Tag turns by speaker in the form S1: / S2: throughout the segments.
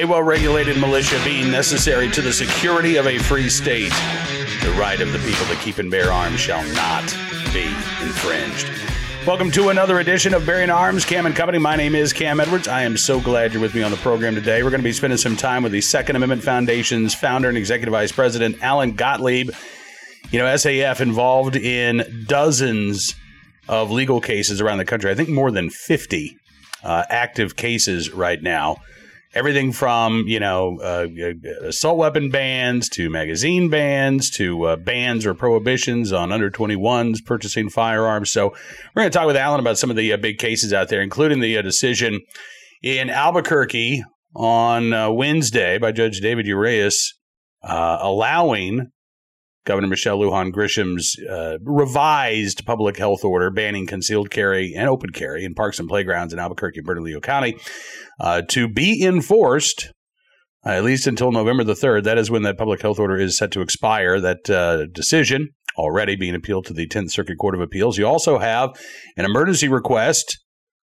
S1: a well regulated militia being necessary to the security of a free state. The right of the people to keep and bear arms shall not be infringed. Welcome to another edition of Bearing Arms, Cam and Company. My name is Cam Edwards. I am so glad you're with me on the program today. We're going to be spending some time with the Second Amendment Foundation's founder and executive vice president, Alan Gottlieb. You know, SAF involved in dozens of legal cases around the country. I think more than 50 uh, active cases right now. Everything from you know uh, assault weapon bans to magazine bans to uh, bans or prohibitions on under 21s purchasing firearms. So we're going to talk with Alan about some of the uh, big cases out there, including the uh, decision in Albuquerque on uh, Wednesday by Judge David Urias allowing Governor Michelle Lujan Grisham's uh, revised public health order banning concealed carry and open carry in parks and playgrounds in Albuquerque and Bernalillo County uh, to be enforced uh, at least until November the 3rd. That is when that public health order is set to expire. That uh, decision already being appealed to the 10th Circuit Court of Appeals. You also have an emergency request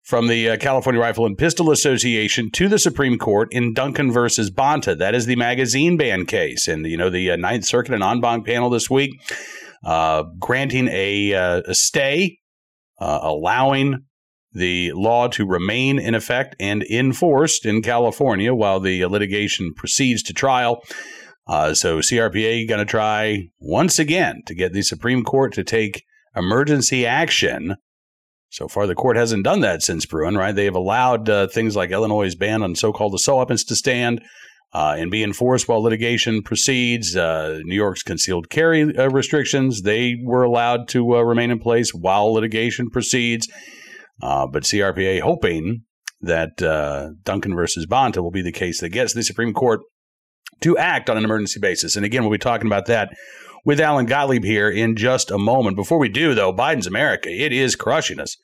S1: from the uh, California Rifle and Pistol Association to the Supreme Court in Duncan versus Bonta. That is the magazine ban case. And, you know, the uh, Ninth Circuit and en banc panel this week uh, granting a, uh, a stay, allowing the law to remain in effect and enforced in California while the litigation proceeds to trial. Uh, so CRPA going to try once again to get the Supreme Court to take emergency action so far, the court hasn't done that since Bruen, right? They have allowed uh, things like Illinois' ban on so called assault weapons to stand uh, and be enforced while litigation proceeds. Uh, New York's concealed carry uh, restrictions, they were allowed to uh, remain in place while litigation proceeds. Uh, but CRPA hoping that Duncan versus Bonta will be the case that gets the Supreme Court to act on an emergency basis. And again, we'll be talking about that with Alan Gottlieb here in just a moment. Before we do, though, Biden's America, it is crushing us.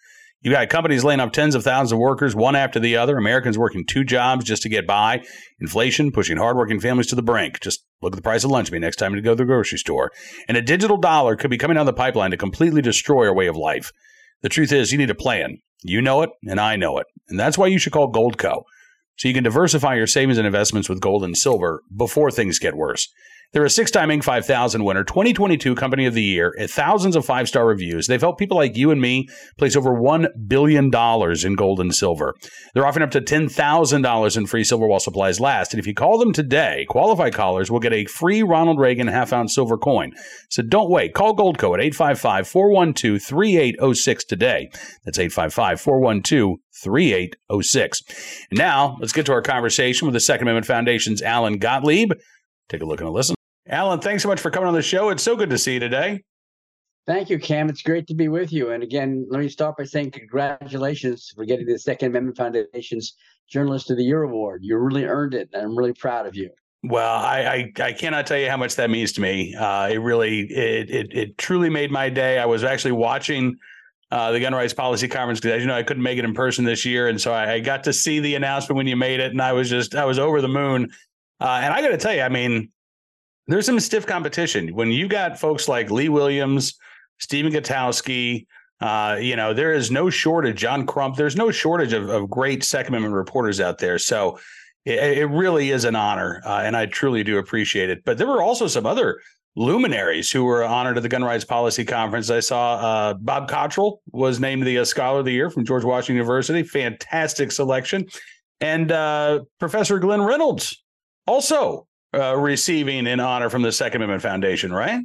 S1: You got companies laying off tens of thousands of workers, one after the other. Americans working two jobs just to get by. Inflation pushing hardworking families to the brink. Just look at the price of lunch meat next time you go to the grocery store. And a digital dollar could be coming down the pipeline to completely destroy our way of life. The truth is, you need a plan. You know it, and I know it. And that's why you should call Goldco. So you can diversify your savings and investments with gold and silver before things get worse. They're a six time Inc. 5000 winner, 2022 Company of the Year, and thousands of five star reviews. They've helped people like you and me place over $1 billion in gold and silver. They're offering up to $10,000 in free silver while supplies last. And if you call them today, qualified callers will get a free Ronald Reagan half ounce silver coin. So don't wait. Call Goldco at 855 412 3806 today. That's 855 412 3806. Now let's get to our conversation with the Second Amendment Foundation's Alan Gottlieb. Take a look and a listen. Alan, thanks so much for coming on the show. It's so good to see you today.
S2: Thank you, Cam. It's great to be with you. And again, let me start by saying congratulations for getting the Second Amendment Foundation's Journalist of the Year award. You really earned it, and I'm really proud of you.
S1: Well, I, I, I cannot tell you how much that means to me. Uh, it really it, it it truly made my day. I was actually watching uh, the gun rights policy conference because, as you know, I couldn't make it in person this year, and so I, I, got to see the announcement when you made it, and I was just I was over the moon. Uh, and I got to tell you, I mean, there's some stiff competition when you got folks like Lee Williams, Stephen Gutowski. Uh, you know, there is no shortage, John Crump. There's no shortage of, of great Second Amendment reporters out there. So it, it really is an honor, uh, and I truly do appreciate it. But there were also some other luminaries who were honored at the Gun Rights Policy Conference. I saw uh, Bob Cottrol was named the uh, Scholar of the Year from George Washington University. Fantastic selection. And uh, Professor Glenn Reynolds also uh, receiving an honor from the Second Amendment Foundation, right?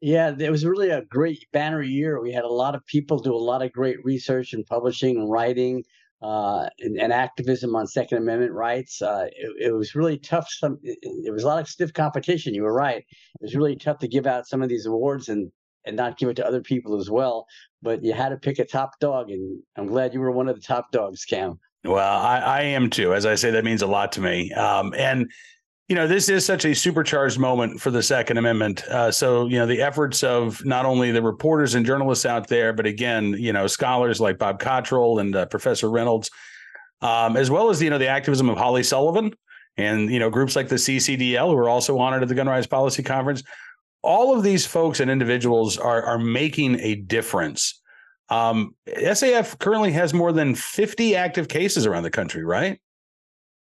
S2: Yeah, it was really a great banner year. We had a lot of people do a lot of great research and publishing and writing uh, and, and, activism on Second Amendment rights. Uh, it, it, was really tough. Some it, it, was a lot of stiff competition. You were right. It was really tough to give out some of these awards and and not give it to other people as well. But you had to pick a top dog, and I'm glad you were one of the top dogs, Cam.
S1: Well, I, I am too. As I say, that means a lot to me. Um, and you know, this is such a supercharged moment for the Second Amendment. Uh, so, you know, the efforts of not only the reporters and journalists out there, but again, you know, scholars like Bob Cottrol and uh, Professor Reynolds, um, as well as you know the activism of Holly Sullivan and you know groups like the CCDL who are also honored at the Gun Rights Policy Conference. All of these folks and individuals are are making a difference. Um, SAF currently has more than 50 active cases around the country, right?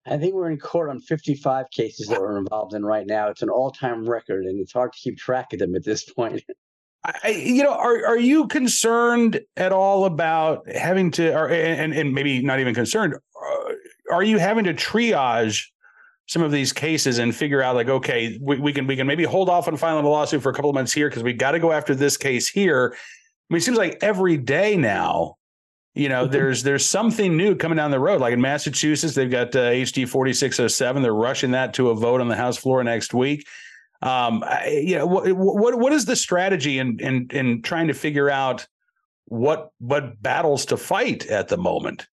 S2: I think we're in court on 55 cases that we're involved in right now. It's an all-time record, and it's hard to keep track of them at this point.
S1: I, you know, are are you concerned at all about having to, or and and maybe not even concerned? Uh, are you having to triage some of these cases and figure out like, okay, we, we can we can maybe hold off on filing a lawsuit for a couple of months here because we got to go after this case here. I mean, it seems like every day now, you know, there's there's something new coming down the road. Like in Massachusetts, they've got uh, HD 4607. They're rushing that to a vote on the House floor next week. Um, you know, what, what what is the strategy in in in trying to figure out what what battles to fight at the moment?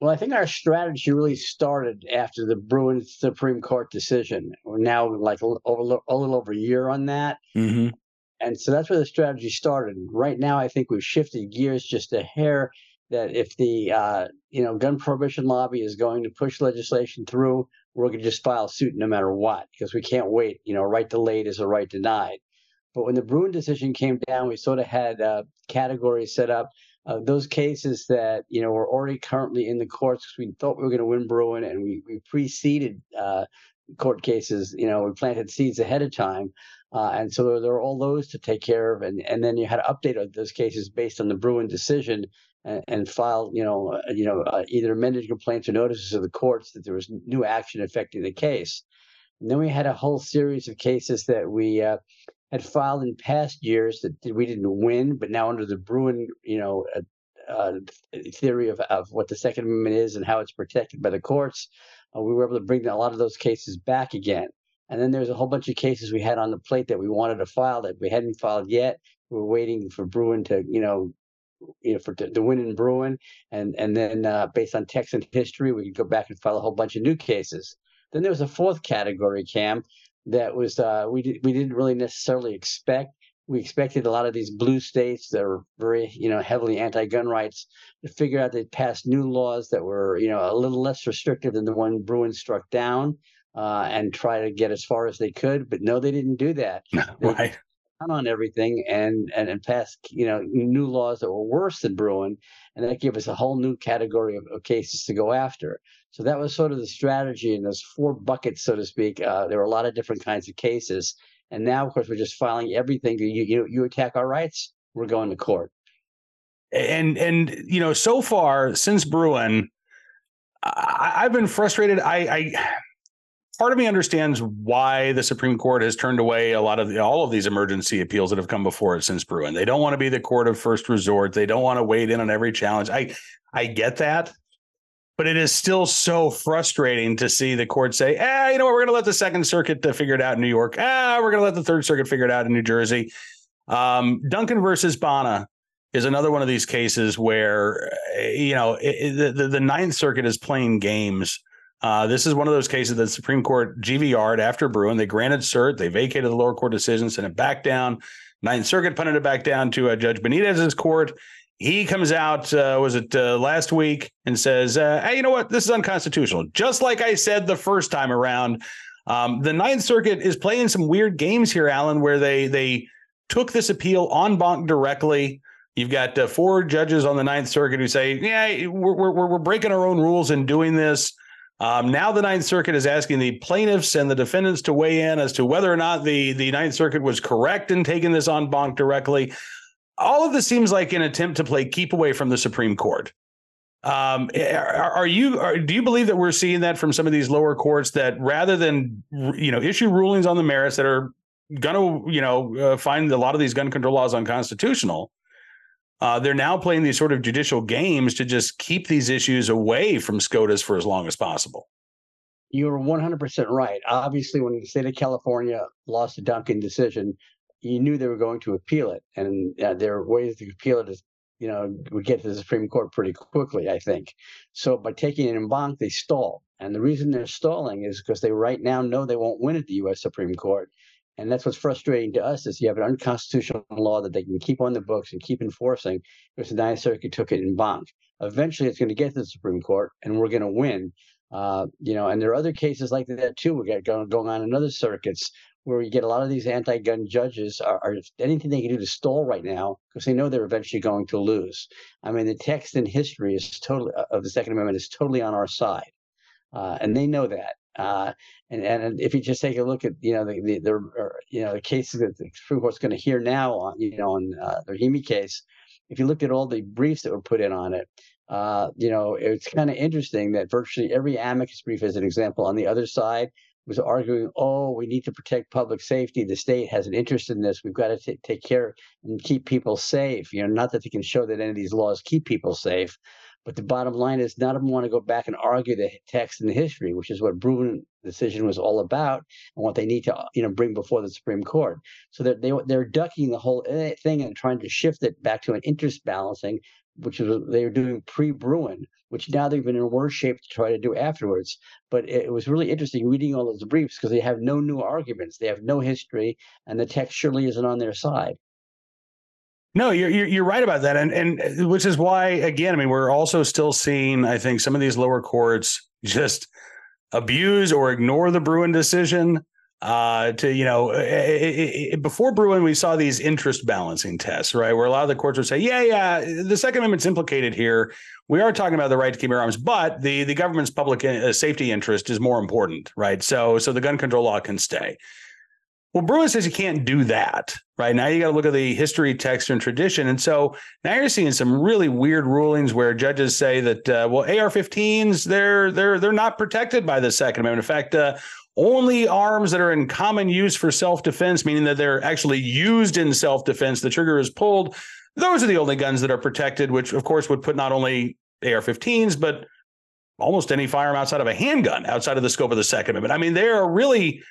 S2: Well, I think our strategy really started after the Bruen Supreme Court decision. We're now like a little, a little over a year on that. Mm-hmm. And so that's where the strategy started. Right now, I think we've shifted gears just a hair that if the uh, you know gun prohibition lobby is going to push legislation through, we're going to just file suit no matter what because we can't wait. You know, right delayed is a right denied. But when the Bruen decision came down, we sort of had uh, categories set up uh, those cases that you know were already currently in the courts because we thought we were going to win Bruen, and we we preceded uh, court cases. You know, we planted seeds ahead of time, uh, and so there, were all those to take care of, and and then you had to update those cases based on the Bruen decision. And, and file, you know, uh, you know, uh, either amended complaints or notices of the courts that there was new action affecting the case. And then we had a whole series of cases that we uh, had filed in past years that we didn't win, but now under the Bruen, you know, uh, uh, theory of, of what the Second Amendment is and how it's protected by the courts, we were able to bring a lot of those cases back again. And then there's a whole bunch of cases we had on the plate that we wanted to file that we hadn't filed yet. We were waiting for Bruen to, you know, you know, for the win in Bruen, and and then uh, based on Texan history, we could go back and file a whole bunch of new cases. Then there was a fourth category, Cam, that was uh, we did, we didn't really necessarily expect. We expected a lot of these blue states that are very you know heavily anti-gun rights to figure out they'd new laws that were you know a little less restrictive than the one Bruen struck down, uh, and try to get as far as they could. But no, they didn't do that.
S1: right.
S2: On everything and, and and pass you know new laws that were worse than Bruen, and that gave us a whole new category of, of cases to go after. So that was sort of the strategy in those four buckets, so to speak. Uh, there were a lot of different kinds of cases, and now, of course, we're just filing everything. You you you attack our rights, we're going to court.
S1: And and you know, so far since Bruen, I, have been frustrated. I, I part of me understands why the Supreme Court has turned away a lot of the, all of these emergency appeals that have come before it since Bruen. They don't want to be the court of first resort. They don't want to wade in on every challenge. I I get that but it is still so frustrating to see the court say, "Ah, you know what? We're going to let the Second Circuit figure it out in New York. Ah, we're going to let the Third Circuit figure it out in New Jersey." Um, Duncan versus Bonta is another one of these cases where uh, you know it, the the Ninth Circuit is playing games. Uh, this is one of those cases that the Supreme Court GVR'd after Bruen. They granted cert, they vacated the lower court decision, sent it back down. Ninth Circuit punted it back down to uh, Judge Benitez's court. He comes out uh, was it uh, last week and says uh, hey you know what? This is unconstitutional. Just like i said the first time around um, the ninth circuit is playing some weird games here alan where they they took this appeal en banc directly. You've got uh, four judges on the ninth circuit who say yeah we're, we're, we're breaking our own rules in doing this um, now the Ninth Circuit is asking the plaintiffs and the defendants to weigh in as to whether or not the, the Ninth Circuit was correct in taking this en banc directly all of this seems like an attempt to play keep away from the Supreme Court. Um, are, are you? Are, do you believe that we're seeing that from some of these lower courts that rather than you know issue rulings on the merits that are going to you know uh, find a lot of these gun control laws unconstitutional, uh, they're now playing these sort of judicial games to just keep these issues away from SCOTUS for as long as possible.
S2: You're 100% right. Obviously, when the state of California lost the Duncan decision, you knew they were going to appeal it, and uh, there are ways to appeal it. You know, would get to the Supreme Court pretty quickly, I think. So by taking it in banc, they stall, and the reason they're stalling is because they right now know they won't win at the U.S. Supreme Court, and that's what's frustrating to us is you have an unconstitutional law that they can keep on the books and keep enforcing because the Ninth Circuit took it in banc. Eventually, it's going to get to the Supreme Court, and we're going to win. Uh, you know, and there are other cases like that too. We got going, on in other circuits where you get a lot of these anti-gun judges are, are anything they can do to stall right now because they know they're eventually going to lose. I mean, the text and history is totally of the Second Amendment is totally on our side. uh, and they know that. Uh, and and if you just take a look at you know the the, the you know the cases that the Supreme Court's going to hear now on you know on uh, the Rahimi case, if you look at all the briefs that were put in on it, uh, you know it's kind of interesting that virtually every amicus brief, as an example, on the other side was arguing, oh, we need to protect public safety. The state has an interest in this. We've got to t- take care and keep people safe. You know, not that they can show that any of these laws keep people safe, but the bottom line is none of them want to go back and argue the text and the history, which is what Bruen decision was all about and what they need to you know bring before the Supreme Court. So they're they, they're ducking the whole eh, thing and trying to shift it back to an interest balancing, which is they were doing pre-Bruen, which now they've been in worse shape to try to do afterwards. But it, it was really interesting reading all those briefs because they have no new arguments, they have no history, and the text surely isn't on their side.
S1: No, you're, you're, you're right about that, and and which is why again, I mean, we're also still seeing, I think, some of these lower courts just abuse or ignore the Bruen decision. Uh, to you know, it, it, it, before Bruen, we saw these interest balancing tests, right, where a lot of the courts would say, "Yeah, yeah, the Second Amendment's implicated here. We are talking about the right to keep your arms, but the the government's public uh, safety interest is more important, right? So, so the gun control law can stay." Well, Bruen says you can't do that, right? Now you got to look at the history, text, and tradition. And so now you're seeing some really weird rulings where judges say that, uh, well, AR-15s they're they're they're not protected by the Second Amendment. In fact, uh, only arms that are in common use for self-defense, meaning that they're actually used in self-defense, the trigger is pulled. Those are the only guns that are protected, which of course would put not only AR-15s but almost any firearm outside of a handgun outside of the scope of the Second Amendment. I mean, they are really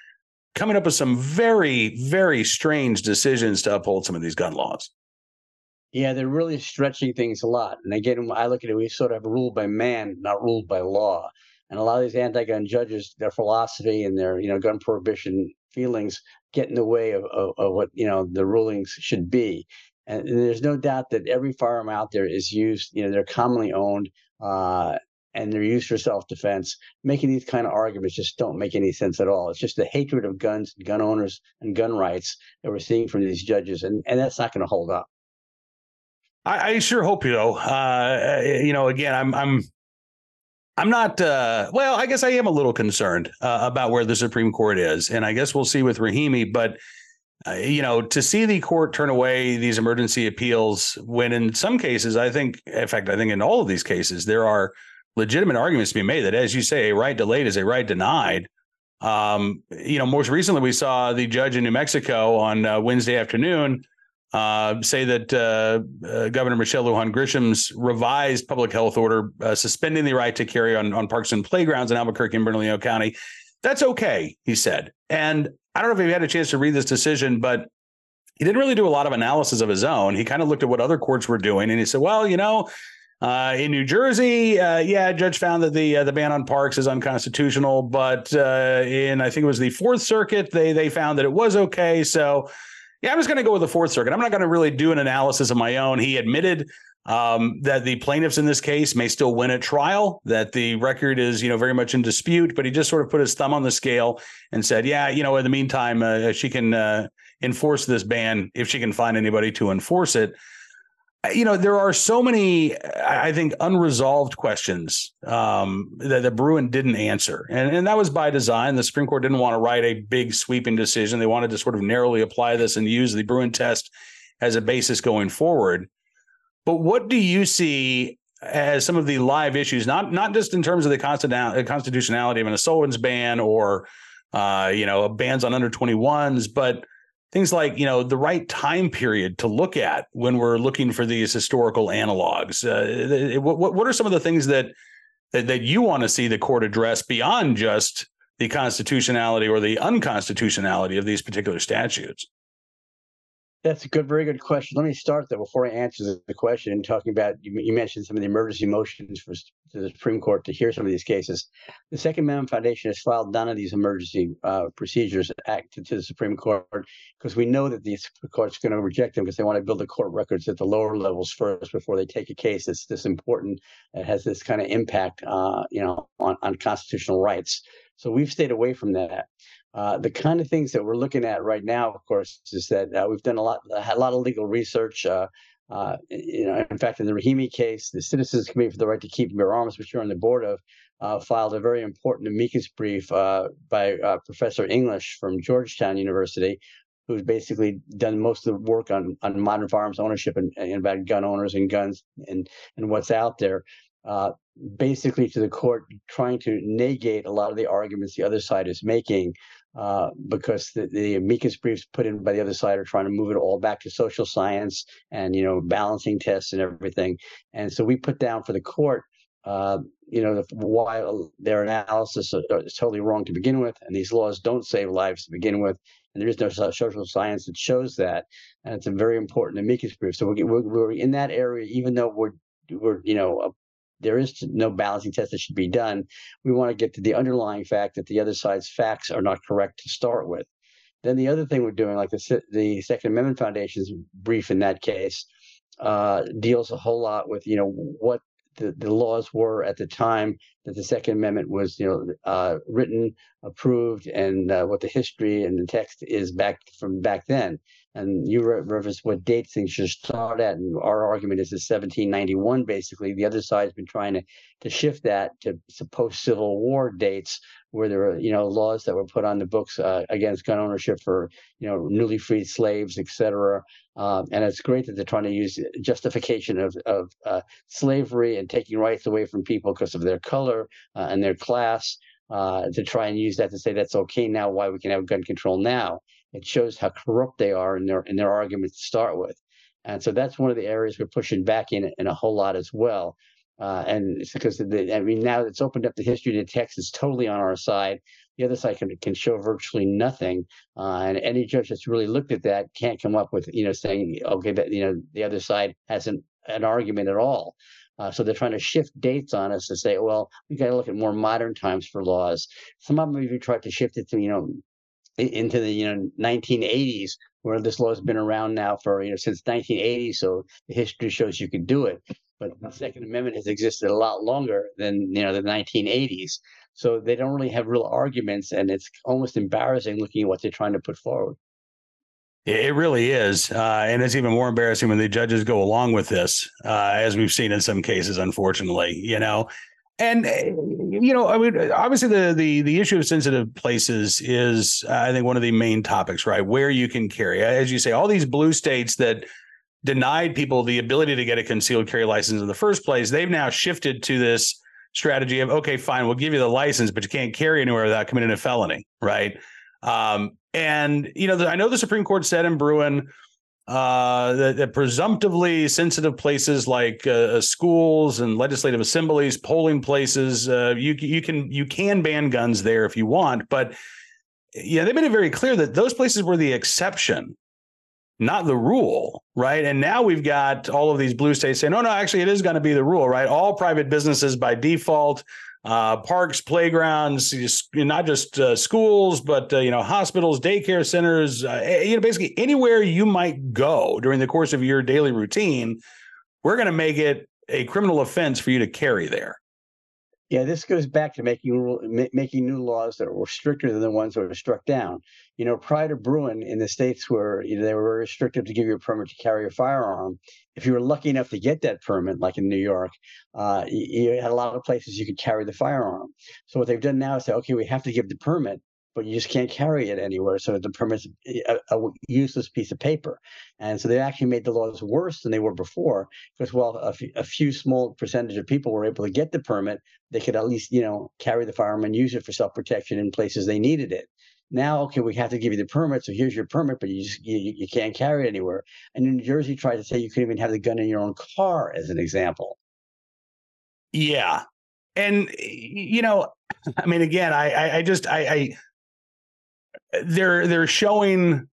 S1: coming up with some very, very strange decisions to uphold some of these gun laws.
S2: Yeah, they're really stretching things a lot. And again, I look at it, we sort of ruled by man, not ruled by law. And a lot of these anti-gun judges, their philosophy and their, you know, gun prohibition feelings get in the way of, of, of what, you know, the rulings should be. And, and, there's no doubt that every firearm out there is used, you know, they're commonly owned. Uh, and they're used for self-defense making these kind of arguments just don't make any sense at all. It's just the hatred of guns gun owners and gun rights that we're seeing from these judges and, and that's not going to hold up.
S1: I, I, sure hope you know uh, you know again i'm i'm i'm not uh, well i guess i am a little concerned uh, about where the supreme court is and i guess we'll see with rahimi but uh, you know, to see the court turn away these emergency appeals when in some cases, I think, in fact, I think in all of these cases, there are legitimate arguments to be made that, as you say, a right delayed is a right denied. Um, you know, most recently we saw the judge in New Mexico on uh, Wednesday afternoon uh, say that uh, uh Governor Michelle Lujan Grisham's revised public health order uh, suspending the right to carry on, on parks and playgrounds in Albuquerque and Bernalillo County, that's okay, he said. And I don't know if you had a chance to read this decision, but he didn't really do a lot of analysis of his own. He kind of looked at what other courts were doing and he said, well, you know, uh, in New Jersey, uh, yeah, judge found that the uh, the ban on parks is unconstitutional, but uh, in I think it was the Fourth Circuit, they they found that it was okay. So, yeah, I'm just going to go with the Fourth Circuit. I'm not going to really do an analysis of my own. He admitted um, that the plaintiffs in this case may still win at trial, that the record is you know very much in dispute, but he just sort of put his thumb on the scale and said, yeah, you know, in the meantime, uh, she can uh, enforce this ban if she can find anybody to enforce it you know, there are so many, I think, unresolved questions um, that, that Bruen didn't answer. And, and that was by design. The Supreme Court didn't want to write a big sweeping decision. They wanted to sort of narrowly apply this and use the Bruen test as a basis going forward. But what do you see as some of the live issues, not not just in terms of the constitutionality of an assault ban or uh, you know bans on under 21s, but things like you know the right time period to look at when we're looking for these historical analogs. Uh, what what are some of the things that that, that you want to see the court address beyond just the constitutionality or the unconstitutionality of these particular statutes?
S2: That's a good, very good question. Let me start though before I answer the question. Talking about you, you mentioned some of the emergency motions for the Supreme Court to hear some of these cases. The Second Amendment Foundation has filed none of these emergency uh, procedures act to, to the Supreme Court because we know that the Supreme Court's going to reject them because they want to build the court records at the lower levels first before they take a case that's this important that has this kind of impact, uh, you know, on, on constitutional rights. So we've stayed away from that. Uh, the kind of things that we're looking at right now, of course, is that uh, we've done a lot, a lot of legal research. Uh, Uh, you know, in fact, in the Rahimi case, the Citizens Committee for the Right to Keep and Bear Arms, which you're on the board of, uh, filed a very important amicus brief uh, by Professor English from Georgetown University, who's basically done most of the work on, on modern firearms ownership and, and about gun owners and guns and, and what's out there. Uh, basically, to the court, trying to negate a lot of the arguments the other side is making uh, because the, the amicus briefs put in by the other side are trying to move it all back to social science and you know balancing tests and everything. And so we put down for the court, uh, you know, why their analysis is totally wrong to begin with, and these laws don't save lives to begin with, and there is no social science that shows that, and it's a very important amicus brief. So we're, we're, we're in that area, even though we're we're you know there is no balancing test that should be done. We want to get to the underlying fact that the other side's facts are not correct to start with. Then the other thing we're doing, like the the Second Amendment Foundation's brief in that case, uh, deals a whole lot with you know what the, the laws were at the time that the Second Amendment was, you know, uh, written, approved, and uh, what the history and the text is back from back then. And you reference what dates things should start at, and our argument is the 1791. Basically, the other side's been trying to to shift that to post Civil War dates, where there were, you know, laws that were put on the books uh, against gun ownership for, you know, newly freed slaves, et cetera. Uh, and it's great that they're trying to use justification of, of uh, slavery and taking rights away from people because of their color uh, and their class uh, to try and use that to say that's okay now, why we can have gun control now. It shows how corrupt they are in their in their arguments to start with. And so that's one of the areas we're pushing back in in a whole lot as well. Uh, and it's because the, I mean now it's opened up the history the text totally on our side the other side can, can show virtually nothing. Uh, and any judge that's really looked at that can't come up with, you know, saying, okay, that, you know, the other side hasn't an argument at all. Uh, so they're trying to shift dates on us to say, well, we got to look at more modern times for laws. Some of them even tried to shift it to, you know, into the you know 1980s, where this law has been around now for you know since 1980. So the history shows you can do it. But the Second Amendment has existed a lot longer than you know the 1980s. So they don't really have real arguments, and it's almost embarrassing looking at what they're trying to put forward.
S1: It really is. Uh, and it's even more embarrassing when the judges go along with this, uh, as we've seen in some cases, unfortunately, you know. And eh, you know, I mean, obviously, the the the issue of sensitive places is, I think, one of the main topics, right? Where you can carry, as you say, all these blue states that denied people the ability to get a concealed carry license in the first place, they've now shifted to this strategy of okay, fine, we'll give you the license, but you can't carry anywhere without committing a felony, right? Um, and you know, the, I know the Supreme Court said in Bruen uh, that, that, presumptively sensitive places like uh, uh, schools and legislative assemblies, polling places, uh, you you can you can ban guns there if you want, but yeah, they made it very clear that those places were the exception not the rule, right? And now we've got all of these blue states saying, "No, no, actually, it is going to be the rule, right? All private businesses by default, uh, parks, playgrounds, not just uh, schools, but uh, you know, hospitals, daycare centers, uh, you know, basically anywhere you might go during the course of your daily routine, we're going to make it a criminal offense for you to carry there."
S2: Yeah, this goes back to making making new laws that were stricter than the ones that were struck down. You know, prior to Bruen, in the states where you know, they were very restrictive to give you a permit to carry a firearm, if you were lucky enough to get that permit, like in New York, uh, you, you had a lot of places you could carry the firearm. So what they've done now is say, okay, we have to give the permit, but you just can't carry it anywhere. So the permit's a, a, useless piece of paper. And so they actually made the laws worse than they were before because, well, a, f- a few small percentage of people were able to get the permit. They could at least, you know, carry the firearm and use it for self protection in places they needed it. Now, okay, we have to give you the permit. So here's your permit, but you just you, you can't carry it anywhere. And New Jersey tried to say you couldn't even have the gun in your own car, as an example.
S1: Yeah, and you know, I mean, again, I I, I just I, I they're they're showing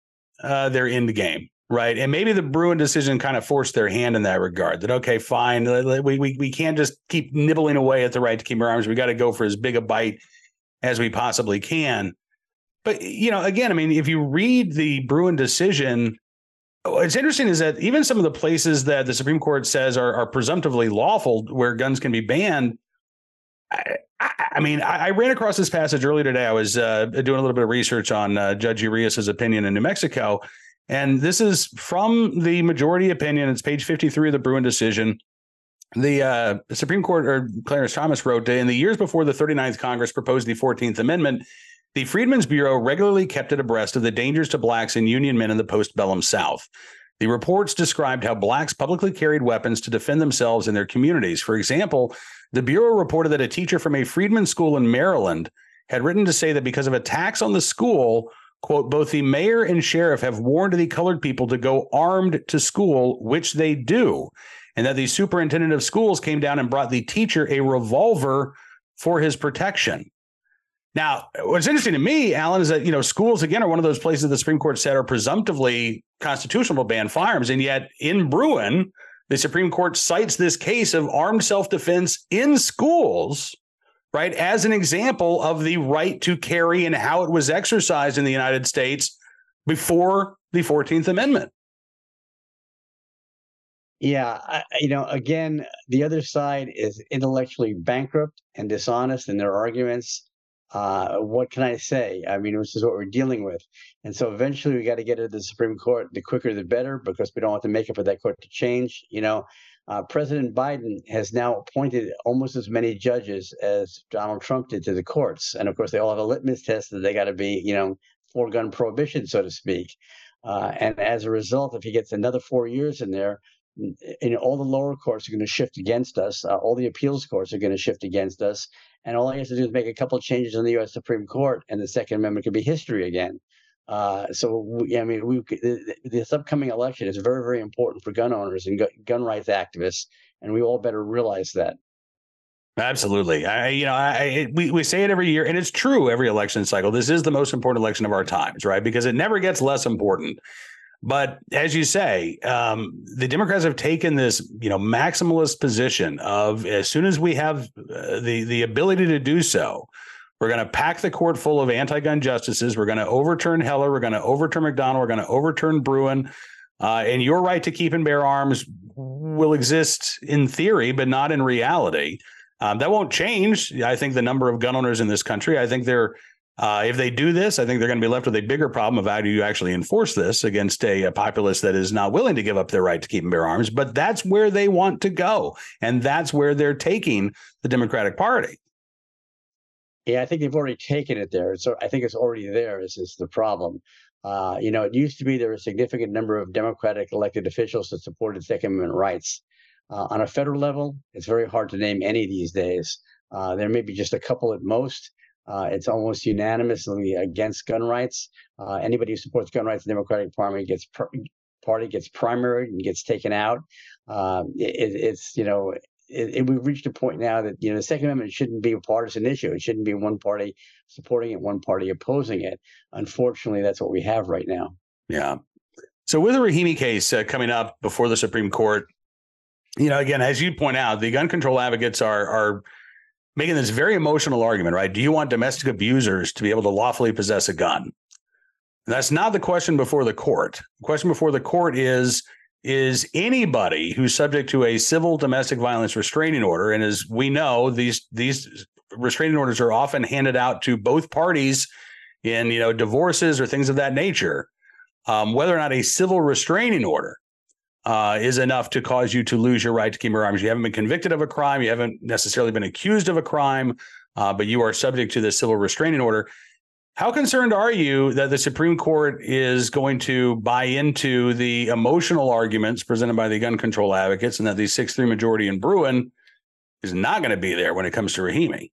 S1: uh, their end game, right? And maybe the Bruen decision kind of forced their hand in that regard. That okay, fine, we we we can't just keep nibbling away at the right to keep our arms. We got to go for as big a bite as we possibly can. But you know, again, I mean, if you read the Bruen decision, what's interesting is that even some of the places that the Supreme Court says are, are presumptively lawful, where guns can be banned, I, I mean, I, I, ran across this passage earlier today. I was uh, doing a little bit of research on uh, Judge Urias's opinion in New Mexico, And this is from the majority opinion. It's page 53 of the Bruen decision. The uh, Supreme Court, or Clarence Thomas wrote, that in the years before the 39th Congress proposed the 14th Amendment, the Freedmen's Bureau regularly kept it abreast of the dangers to blacks and Union men in the postbellum South. The reports described how blacks publicly carried weapons to defend themselves and their communities. For example, the Bureau reported that a teacher from a freedman school in Maryland had written to say that because of attacks on the school, quote, both the mayor and sheriff have warned the colored people to go armed to school, which they do, and that the superintendent of schools came down and brought the teacher a revolver for his protection. Now, what's interesting to me, Alan, is that you know schools again are one of those places the Supreme Court said are presumptively constitutional to ban firearms, and yet in Bruen, the Supreme Court cites this case of armed self-defense in schools, right, as an example of the right to carry and how it was exercised in the United States before the Fourteenth Amendment.
S2: Yeah, I, you know, again, the other side is intellectually bankrupt and dishonest in their arguments uh, what can I say? I mean, this is what we're dealing with. And so eventually we got to get it to the Supreme Court. The quicker, the better, because we don't want to make it for that court to change. You know, uh, President Biden has now appointed almost as many judges as Donald Trump did to the courts. And of course, they all have a litmus test that they got to be, you know, for gun prohibition, so to speak. Uh, and as a result, if he gets another four years in there, know, all the lower courts are going to shift against us. Uh, all the appeals courts are going to shift against us. And all I have to do is make a couple of changes in the U.S. Supreme Court, and the Second Amendment could be history again. Uh, so, we, I mean, we, this upcoming election is very, very important for gun owners and gun rights activists, and we all better realize that.
S1: Absolutely. I, you know, I, we, we say it every year, and it's true every election cycle. This is the most important election of our times, right? Because it never gets less important. But as you say, um, the Democrats have taken this, you know, maximalist position of as soon as we have uh, the the ability to do so, we're going to pack the court full of anti-gun justices. We're going to overturn Heller. We're going to overturn McDonald. We're going to overturn Bruen. Uh, and your right to keep and bear arms will exist in theory, but not in reality. Um, that won't change. I think the number of gun owners in this country. I think they're uh, if they do this, I think they're going to be left with a bigger problem of how do you actually enforce this against a, a, populace that is not willing to give up their right to keep and bear arms. But that's where they want to go, and that's where they're taking the Democratic Party.
S2: Yeah, I think they've already taken it there. So I think it's already there. Is is the problem? Uh, you know, it used to be there were a significant number of Democratic elected officials that supported Second Amendment rights. Uh, on a federal level, it's very hard to name any these days. Uh, there may be just a couple at most. Uh, it's almost unanimously against gun rights. Uh, anybody who supports gun rights, in the Democratic Party gets pr- party gets primary and gets taken out. Um, it, it's you know it, it, we've reached a point now that you know the Second Amendment shouldn't be a partisan issue. It shouldn't be one party supporting it, one party opposing it. Unfortunately, that's what we have right now.
S1: Yeah. So with the Rahimi case uh, coming up before the Supreme Court, you know, again, as you point out, the gun control advocates are are making this very emotional argument, right? Do you want domestic abusers to be able to lawfully possess a gun? And that's not the question before the court. The question before the court is is anybody who's subject to a civil domestic violence restraining order and as we know these these restraining orders are often handed out to both parties in you know divorces or things of that nature um, whether or not a civil restraining order uh, is enough to cause you to lose your right to keep your arms. You haven't been convicted of a crime, you haven't necessarily been accused of a crime, uh, but you are subject to the civil restraining order. How concerned are you that the Supreme Court is going to buy into the emotional arguments presented by the gun control advocates and that the 6 3 majority in Bruen is not going to be there when it comes to Rahimi?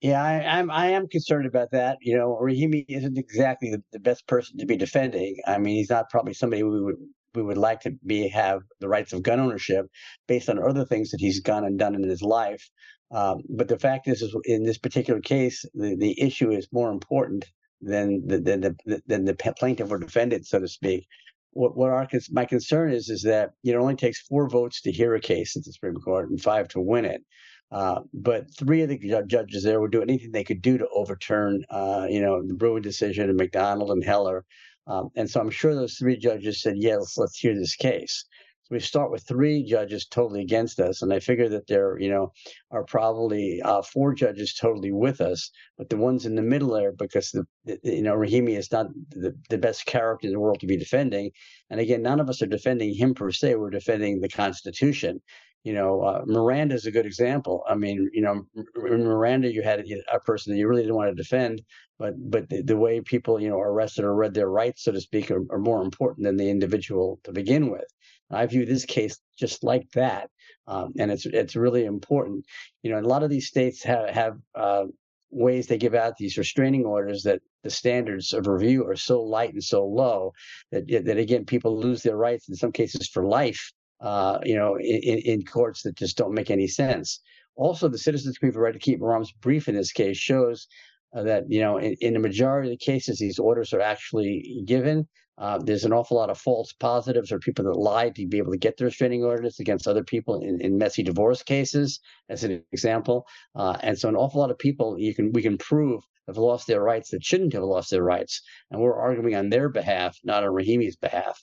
S2: Yeah, I, am I am concerned about that. You know, Rahimi isn't exactly the, the, best person to be defending. I mean, he's not probably somebody we would we would like to be have the rights of gun ownership based on other things that he's gone and done in his life. Um, but the fact is, is, in this particular case, the, the issue is more important than the, than the than the plaintiff or defendant, so to speak. What what our my concern is is that you know, it only takes four votes to hear a case at the Supreme Court and five to win it. Uh, but three of the judges there would do anything they could do to overturn, uh, you know, the Bruen decision and McDonald and Heller. Um, and so I'm sure those three judges said, yes, let's hear this case. So we start with three judges totally against us, and I figure that there, you know, are probably uh, four judges totally with us, but the ones in the middle there, because the, the you know Rahimi is not the, the best character in the world to be defending, and again, none of us are defending him per se. We're defending the Constitution you know, uh, Miranda is a good example. I mean, you know, in Miranda, you had a person that you really didn't want to defend, but but the, the way people, you know, are arrested or read their rights, so to speak, are, are more important than the individual to begin with. And I view this case just like that, um, and it's it's really important. You know, a lot of these states have have uh, ways they give out these restraining orders that the standards of review are so light and so low that that again people lose their rights in some cases for life uh, you know, in, in, courts that just don't make any sense. Also, the Citizens Brief right to keep arms brief in this case shows uh, that you know in, in, the majority of the cases these orders are actually given. Uh, there's an awful lot of false positives or people that lie to be able to get the restraining orders against other people in, in messy divorce cases, as an example. Uh, and so, an awful lot of people you can we can prove have lost their rights that shouldn't have lost their rights, and we're arguing on their behalf, not on Rahimi's behalf.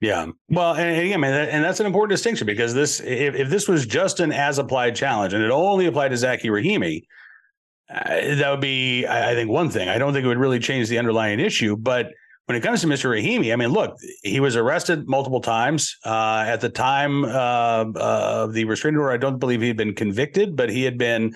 S1: Yeah. Well, and again, and that's an important distinction because this, if, if this was just an as applied challenge and it only applied to Zackey Rahimi, uh, that would be, I think, one thing. I don't think it would really change the underlying issue. But when it comes to Mr. Rahimi, I mean, look, he was arrested multiple times. Uh, at the time uh, of the restraining order, I don't believe he had been convicted, but he had been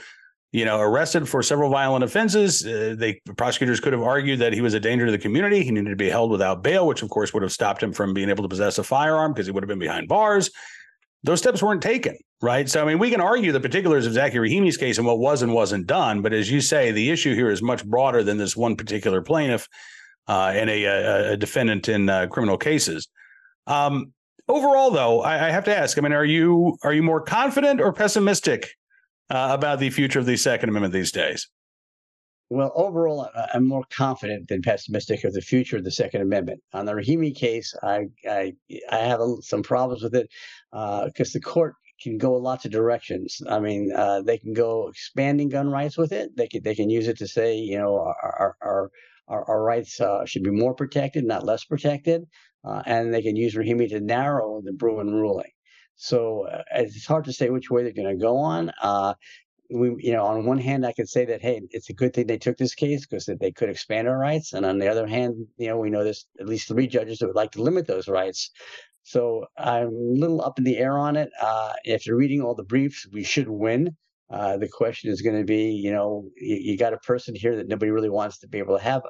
S1: you know, arrested for several violent offenses. Uh, they prosecutors could have argued that he was a danger to the community. He needed to be held without bail, which of course would have stopped him from being able to possess a firearm because he would have been behind bars. Those steps weren't taken, right? So I mean, we can argue the particulars of Zachary Rahimi's case and what was and wasn't done, but as you say, the issue here is much broader than this one particular plaintiff uh, and a, a, defendant in uh, criminal cases. Um, overall, though, I, I have to ask. I mean, are you are you more confident or pessimistic uh, about the future of the Second Amendment these days?
S2: Well, overall, I'm more confident than pessimistic of the future of the Second Amendment. On the Rahimi case, I I, I have a, some problems with it because uh, the court can go lots of directions. I mean, uh, they can go expanding gun rights with it. They can they can use it to say, you know, our our our, our rights uh, should be more protected, not less protected, uh, and they can use Rahimi to narrow the Bruen ruling. So uh, it's hard to say which way they're going to go on. Uh, we, you know, on one hand, I could say that hey, it's a good thing they took this case because that they could expand our rights, and on the other hand, you know, we know there's at least three judges that would like to limit those rights. So I'm a little up in the air on it. Uh, after reading all the briefs, we should win. Uh, the question is going to be, you know, you, you, got a person here that nobody really wants to be able to have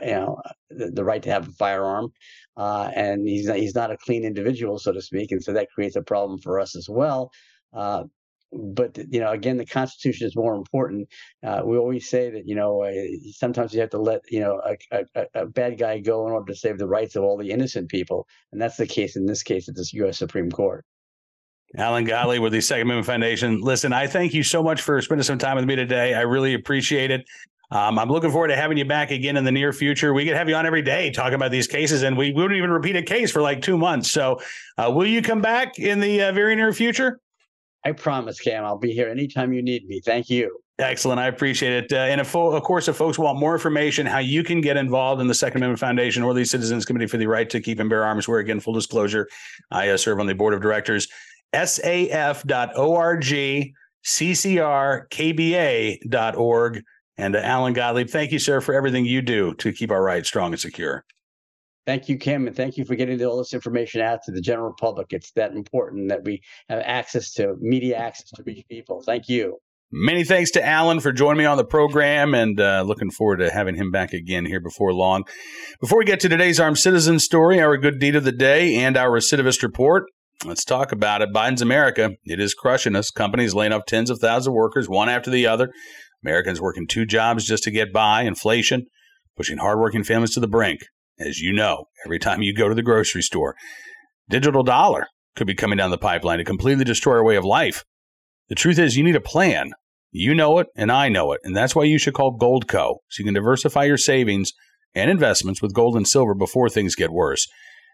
S2: you know the, the, right to have a firearm, uh, and he's not, he's not a clean individual, so to speak, and so that creates a problem for us as well. Uh, but you know, again, the Constitution is more important. Uh, we always say that you know uh, sometimes you have to let you know a, a, a, bad guy go in order to save the rights of all the innocent people, and that's the case in this case at this U.S. Supreme Court.
S1: Alan Gottlieb with the Second Amendment Foundation. Listen, I thank you so much for spending some time with me today. I really appreciate it. Um, I'm looking forward to having you back again in the near future. We could have you on every day talking about these cases, and we wouldn't even repeat a case for like two months. So, uh, will you come back in the uh, very near future?
S2: I promise, Cam. I'll be here anytime you need me. Thank you.
S1: Excellent. I appreciate it. Uh, and if, of course, if folks want more information, how you can get involved in the Second Amendment Foundation or the Citizens Committee for the Right to Keep and Bear Arms, where, again, full disclosure, I uh, serve on the board of directors, saf.org, ccrkba.org. And uh, Alan Gottlieb, thank you, sir, for everything you do to keep our rights strong and secure.
S2: Thank you, Kim, and thank you for getting all this information out to the general public. It's that important that we have access to media access to reach people. Thank you.
S1: Many thanks to Alan for joining me on the program and uh, looking forward to having him back again here before long. Before we get to today's armed citizen story, our good deed of the day, and our recidivist report, let's talk about it. Biden's America, it is crushing us. Companies laying off tens of thousands of workers, one after the other. Americans working two jobs just to get by, inflation, pushing hardworking families to the brink. As you know, every time you go to the grocery store, digital dollar could be coming down the pipeline to completely destroy our way of life. The truth is, you need a plan. You know it, and I know it, and that's why you should call Goldco so you can diversify your savings and investments with gold and silver before things get worse.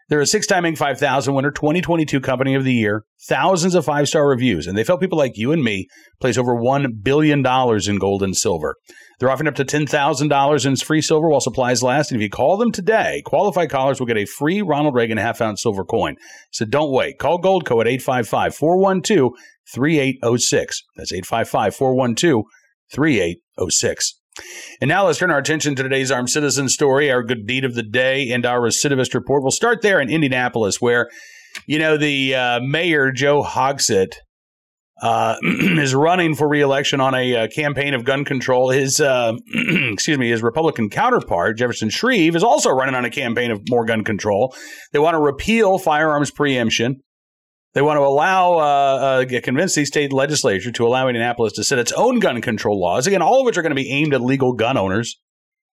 S1: They're a six time Inc. 5000 winner, 2022 Company of the Year, thousands of five star reviews, and they've helped people like you and me place over $1 billion in gold and silver. They're offering up to $10,000 in free silver while supplies last. And if you call them today, qualified callers will get a free Ronald Reagan half ounce silver coin. So don't wait. Call Goldco at 855 412 3806. That's 855 412 3806. And now let's turn our attention to today's armed citizen story, our good deed of the day, and our recidivist report. We'll start there in Indianapolis, where, you know, the uh, mayor, Joe Hogsett, uh, is running for reelection on a uh, campaign of gun control. His, uh, excuse me, his Republican counterpart, Jefferson Shreve, is also running on a campaign of more gun control. They want to repeal firearms preemption. They want to allow, uh, uh, convince the state legislature to allow Indianapolis to set its own gun control laws. Again, all of which are going to be aimed at legal gun owners,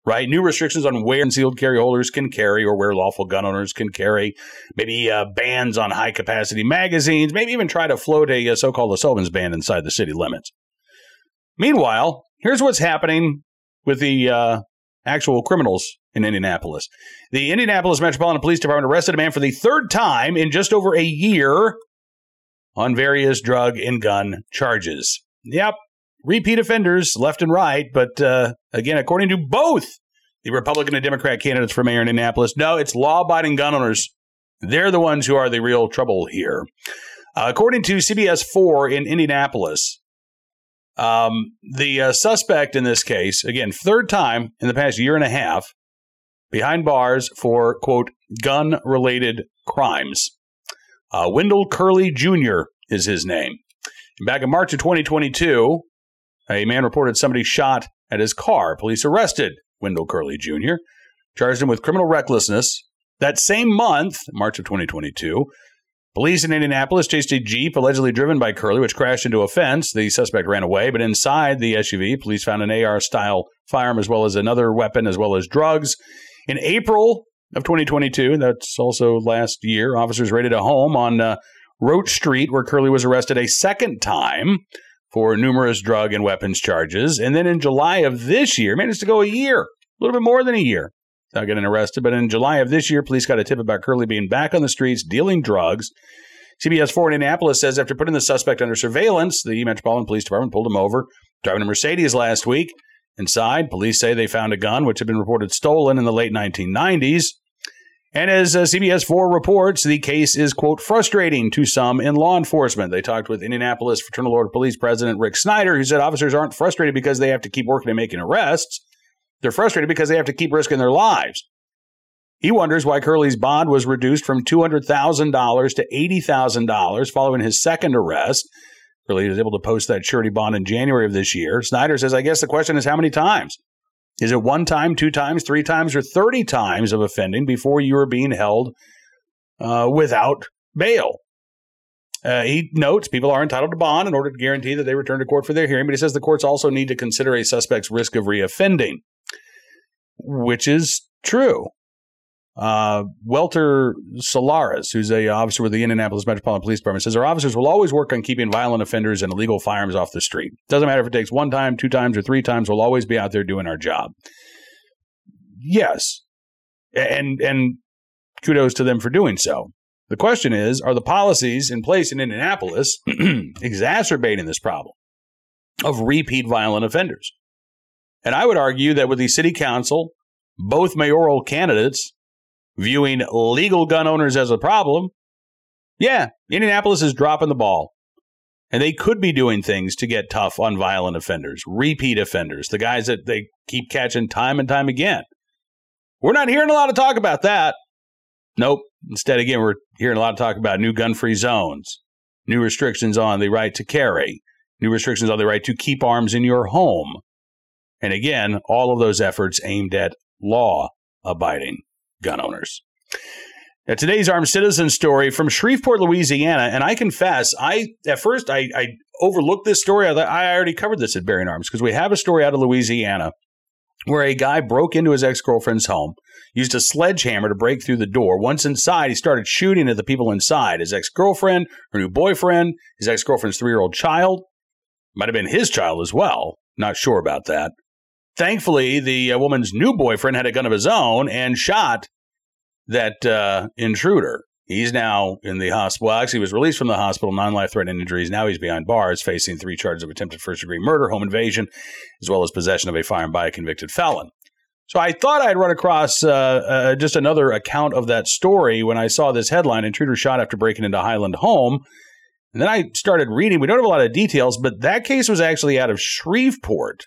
S1: right? New restrictions on where concealed carry holders can carry or where lawful gun owners can carry. Maybe uh, bans on high capacity magazines. Maybe even try to float a, a so called Sullivan's ban inside the city limits. Meanwhile, here's what's happening with the uh, actual criminals in Indianapolis. The Indianapolis Metropolitan Police Department arrested a man for the third time in just over a year on various drug and gun charges. Yep, repeat offenders left and right, but uh, again, according to both the Republican and Democrat candidates for mayor in Indianapolis, no, it's law abiding gun owners. They're the ones who are the real trouble here. Uh, according to CBS 4 in Indianapolis, um, the uh, suspect in this case, again, third time in the past year and a half, behind bars for, quote, gun related crimes. Uh, Wendell Curley Jr. is his name. Back in March of 2022, a man reported somebody shot at his car. Police arrested Wendell Curley Jr., charged him with criminal recklessness. That same month, March of 2022, Police in Indianapolis chased a Jeep allegedly driven by Curley, which crashed into a fence. The suspect ran away, but inside the SUV, police found an AR style firearm as well as another weapon, as well as drugs. In April of 2022, that's also last year, officers raided a home on uh, Roach Street where Curley was arrested a second time for numerous drug and weapons charges. And then in July of this year, managed to go a year, a little bit more than a year, without getting arrested. But in July of this year, police got a tip about Curley being back on the streets dealing drugs. CBS 4 in Indianapolis says after putting the suspect under surveillance, the Metropolitan Police Department pulled him over, driving a Mercedes last week. Inside, police say they found a gun which had been reported stolen in the late 1990s. And as uh, CBS 4 reports, the case is, quote, frustrating to some in law enforcement. They talked with Indianapolis Fraternal Order Police President Rick Snyder, who said officers aren't frustrated because they have to keep working and making arrests. They're frustrated because they have to keep risking their lives. He wonders why Curley's bond was reduced from $200,000 to $80,000 following his second arrest. Curley was able to post that surety bond in January of this year. Snyder says, I guess the question is how many times? Is it one time, two times, three times, or 30 times of offending before you are being held uh, without bail? Uh, he notes people are entitled to bond in order to guarantee that they return to court for their hearing, but he says the courts also need to consider a suspect's risk of reoffending which is true. Uh, Welter Solaris, who's a officer with the Indianapolis Metropolitan Police Department, says our officers will always work on keeping violent offenders and illegal firearms off the street. Doesn't matter if it takes one time, two times, or three times. We'll always be out there doing our job. Yes, and and kudos to them for doing so. The question is, are the policies in place in Indianapolis exacerbating this problem of repeat violent offenders? And I would argue that with the city council, both mayoral candidates viewing legal gun owners as a problem, yeah, Indianapolis is dropping the ball. And they could be doing things to get tough on violent offenders, repeat offenders, the guys that they keep catching time and time again. We're not hearing a lot of talk about that. Nope. Instead, again, we're hearing a lot of talk about new gun free zones, new restrictions on the right to carry, new restrictions on the right to keep arms in your home, and again, all of those efforts aimed at law abiding gun owners. Now, today's armed citizen story from Shreveport, Louisiana, and I confess, I at first I, I overlooked this story. I, I already covered this at Bearing Arms because we have a story out of Louisiana where a guy broke into his ex girlfriend's home, used a sledgehammer to break through the door. Once inside, he started shooting at the people inside his ex girlfriend, her new boyfriend, his ex girlfriend's three year old child. Might have been his child as well. Not sure about that. Thankfully, the uh, woman's new boyfriend had a gun of his own and shot that uh, intruder. He's now in the hospital. Well, actually, he was released from the hospital, non life threatening injuries. Now he's behind bars, facing three charges of attempted first degree murder, home invasion, as well as possession of a firearm by a convicted felon. So I thought I'd run across uh, uh, just another account of that story when I saw this headline Intruder shot after breaking into Highland home. And then I started reading. We don't have a lot of details, but that case was actually out of Shreveport,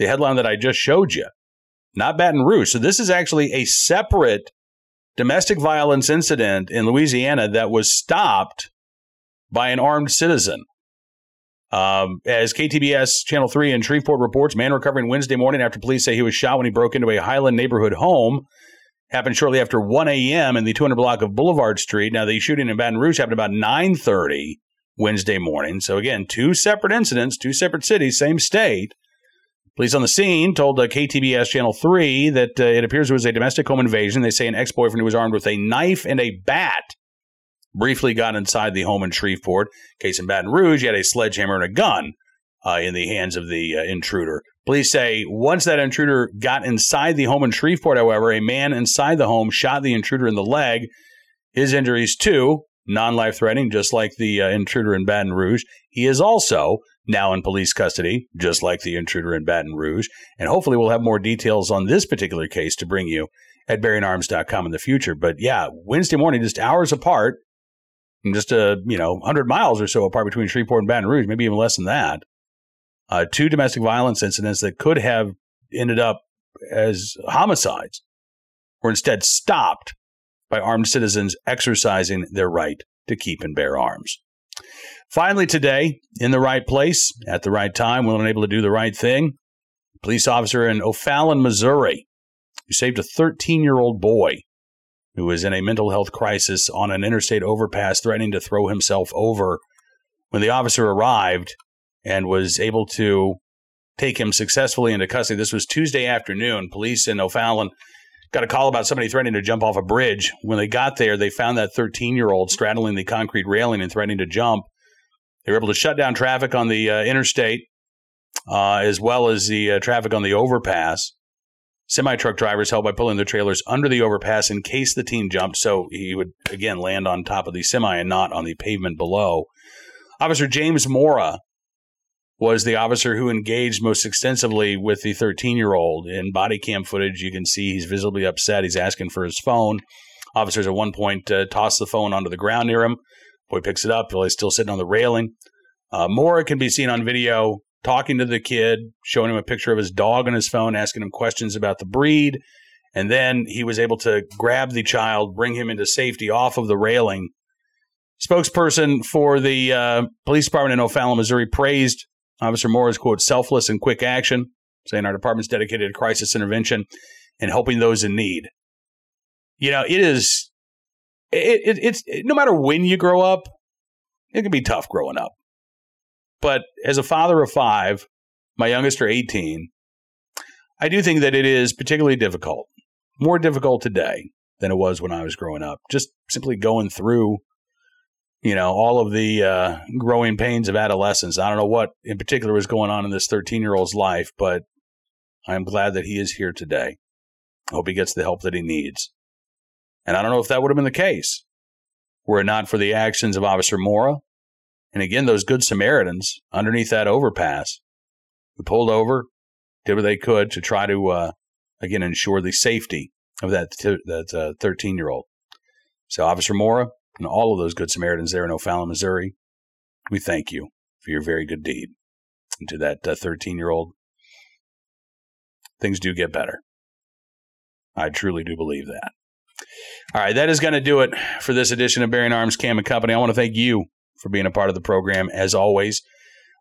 S1: the headline that I just showed you, not Baton Rouge. So this is actually a separate domestic violence incident in Louisiana that was stopped by an armed citizen. Um, as KTBS Channel 3 in Shreveport reports, man recovering Wednesday morning after police say he was shot when he broke into a Highland neighborhood home. Happened shortly after 1 a.m. in the 200 block of Boulevard Street. Now, the shooting in Baton Rouge happened about 9.30 Wednesday morning. So, again, two separate incidents, two separate cities, same state. Police on the scene told uh, KTBS Channel 3 that uh, it appears it was a domestic home invasion. They say an ex boyfriend who was armed with a knife and a bat briefly got inside the home in Shreveport. Case in Baton Rouge, he had a sledgehammer and a gun uh, in the hands of the uh, intruder. Police say once that intruder got inside the home in Shreveport, however, a man inside the home shot the intruder in the leg. His injuries, too, non life threatening, just like the uh, intruder in Baton Rouge. He is also now in police custody, just like the intruder in Baton Rouge. And hopefully, we'll have more details on this particular case to bring you at BearingArms.com in the future. But yeah, Wednesday morning, just hours apart, just a you know 100 miles or so apart between Shreveport and Baton Rouge, maybe even less than that. Uh, two domestic violence incidents that could have ended up as homicides were instead stopped by armed citizens exercising their right to keep and bear arms. Finally, today, in the right place, at the right time, willing and able to do the right thing, police officer in O'Fallon, Missouri, who saved a 13 year old boy who was in a mental health crisis on an interstate overpass, threatening to throw himself over. When the officer arrived and was able to take him successfully into custody, this was Tuesday afternoon. Police in O'Fallon got a call about somebody threatening to jump off a bridge. When they got there, they found that 13 year old straddling the concrete railing and threatening to jump. They were able to shut down traffic on the uh, interstate uh, as well as the uh, traffic on the overpass. Semi truck drivers helped by pulling their trailers under the overpass in case the team jumped, so he would again land on top of the semi and not on the pavement below. Officer James Mora was the officer who engaged most extensively with the 13 year old. In body cam footage, you can see he's visibly upset. He's asking for his phone. Officers at one point uh, toss the phone onto the ground near him. Boy picks it up he's still sitting on the railing. Uh, Mora can be seen on video talking to the kid, showing him a picture of his dog on his phone, asking him questions about the breed. And then he was able to grab the child, bring him into safety off of the railing. Spokesperson for the uh, police department in O'Fallon, Missouri, praised Officer Mora's quote, selfless and quick action, saying our department's dedicated to crisis intervention and helping those in need. You know, it is, it, it, it's no matter when you grow up, it can be tough growing up. But as a father of five, my youngest are 18, I do think that it is particularly difficult, more difficult today than it was when I was growing up. Just simply going through, you know, all of the uh, growing pains of adolescence. I don't know what in particular was going on in this 13 year old's life, but I'm glad that he is here today. I hope he gets the help that he needs. And I don't know if that would have been the case were it not for the actions of Officer Mora and again, those good Samaritans underneath that overpass who pulled over, did what they could to try to, uh, again, ensure the safety of that that 13 uh, year old. So, Officer Mora and all of those good Samaritans there in O'Fallon, Missouri, we thank you for your very good deed. And to that 13 uh, year old, things do get better. I truly do believe that. All right, that is going to do it for this edition of Bearing Arms Cam and Company. I want to thank you for being a part of the program as always.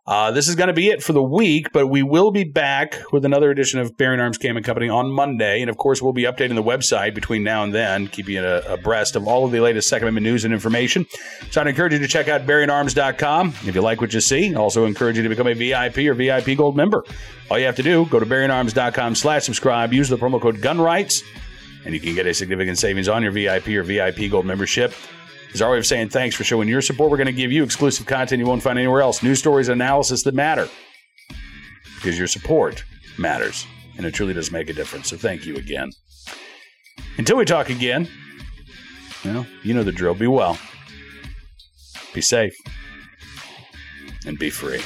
S1: Uh, this is going to be it for the week, but we will be back with another edition of Bearing Arms Cam and Company on Monday. And of course, we'll be updating the website between now and then, keeping you abreast of all of the latest Second Amendment news and information. So I'd encourage you to check out bearingarms.com if you like what you see. Also encourage you to become a VIP or VIP Gold member. All you have to do, go to bearingarms.com slash subscribe, use the promo code GUNRIGHTS, and you can get a significant savings on your VIP or VIP Gold membership is our way of saying thanks for showing your support. We're going to give you exclusive content you won't find anywhere else, news stories analysis that matter. Because your support matters, and it truly does make a difference. So thank you again. Until we talk again, Well, you know the drill. Be well, be safe, and be free.